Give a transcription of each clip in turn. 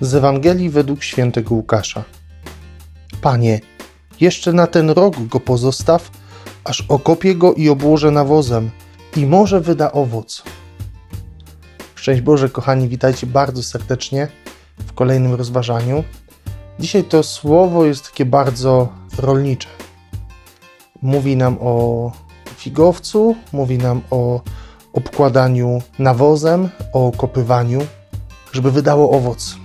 Z Ewangelii według świętego Łukasza. Panie, jeszcze na ten rok go pozostaw, aż okopię go i obłożę nawozem i może wyda owoc. Szczęść Boże, kochani, witajcie bardzo serdecznie w kolejnym rozważaniu. Dzisiaj to słowo jest takie bardzo rolnicze. Mówi nam o figowcu, mówi nam o obkładaniu nawozem, o okopywaniu, żeby wydało owoc.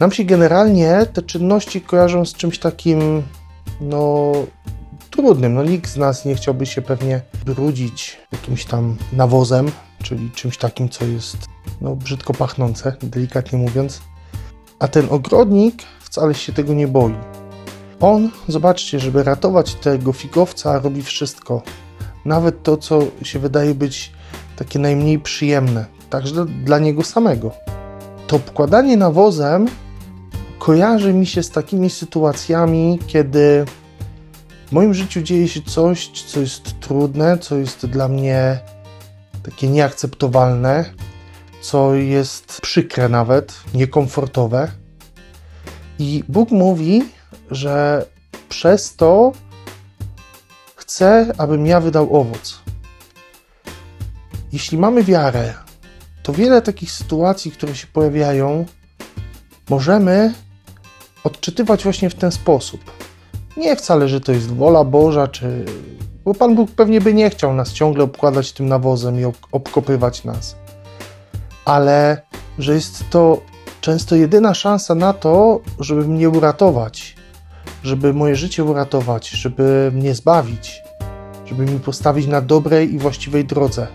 Nam się generalnie te czynności kojarzą z czymś takim, no, trudnym. No, nikt z nas nie chciałby się pewnie brudzić jakimś tam nawozem, czyli czymś takim, co jest, no, brzydko pachnące, delikatnie mówiąc. A ten ogrodnik wcale się tego nie boi. On, zobaczcie, żeby ratować tego figowca, robi wszystko. Nawet to, co się wydaje być takie najmniej przyjemne, także dla niego samego. To obkładanie nawozem kojarzy mi się z takimi sytuacjami, kiedy w moim życiu dzieje się coś, co jest trudne, co jest dla mnie takie nieakceptowalne, co jest przykre nawet, niekomfortowe. I Bóg mówi, że przez to chce, abym ja wydał owoc. Jeśli mamy wiarę, to wiele takich sytuacji, które się pojawiają, możemy odczytywać właśnie w ten sposób. Nie wcale, że to jest wola Boża, czy. Bo Pan Bóg pewnie by nie chciał nas ciągle obkładać tym nawozem i obkopywać nas. Ale że jest to często jedyna szansa na to, żeby mnie uratować, żeby moje życie uratować, żeby mnie zbawić, żeby mi postawić na dobrej i właściwej drodze.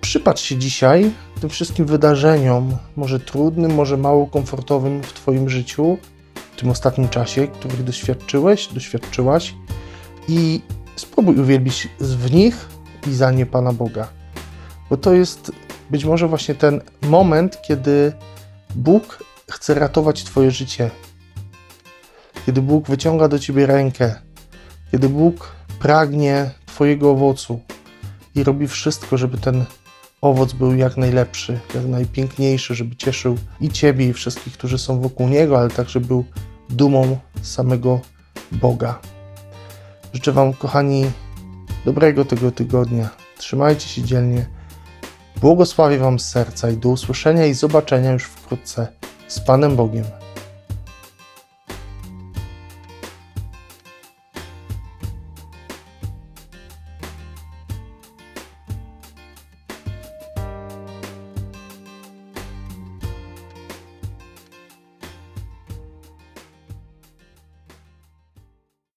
Przypatrz się dzisiaj tym wszystkim wydarzeniom, może trudnym, może mało komfortowym w Twoim życiu, tym ostatnim czasie, których doświadczyłeś, doświadczyłaś, i spróbuj uwielbić w nich i za nie Pana Boga. Bo to jest być może właśnie ten moment, kiedy Bóg chce ratować Twoje życie. Kiedy Bóg wyciąga do Ciebie rękę, kiedy Bóg pragnie Twojego owocu i robi wszystko, żeby ten owoc był jak najlepszy, jak najpiękniejszy, żeby cieszył i Ciebie, i wszystkich, którzy są wokół Niego, ale także był dumą samego Boga. Życzę Wam, kochani, dobrego tego tygodnia. Trzymajcie się dzielnie. Błogosławię Wam serca i do usłyszenia i zobaczenia już wkrótce z Panem Bogiem.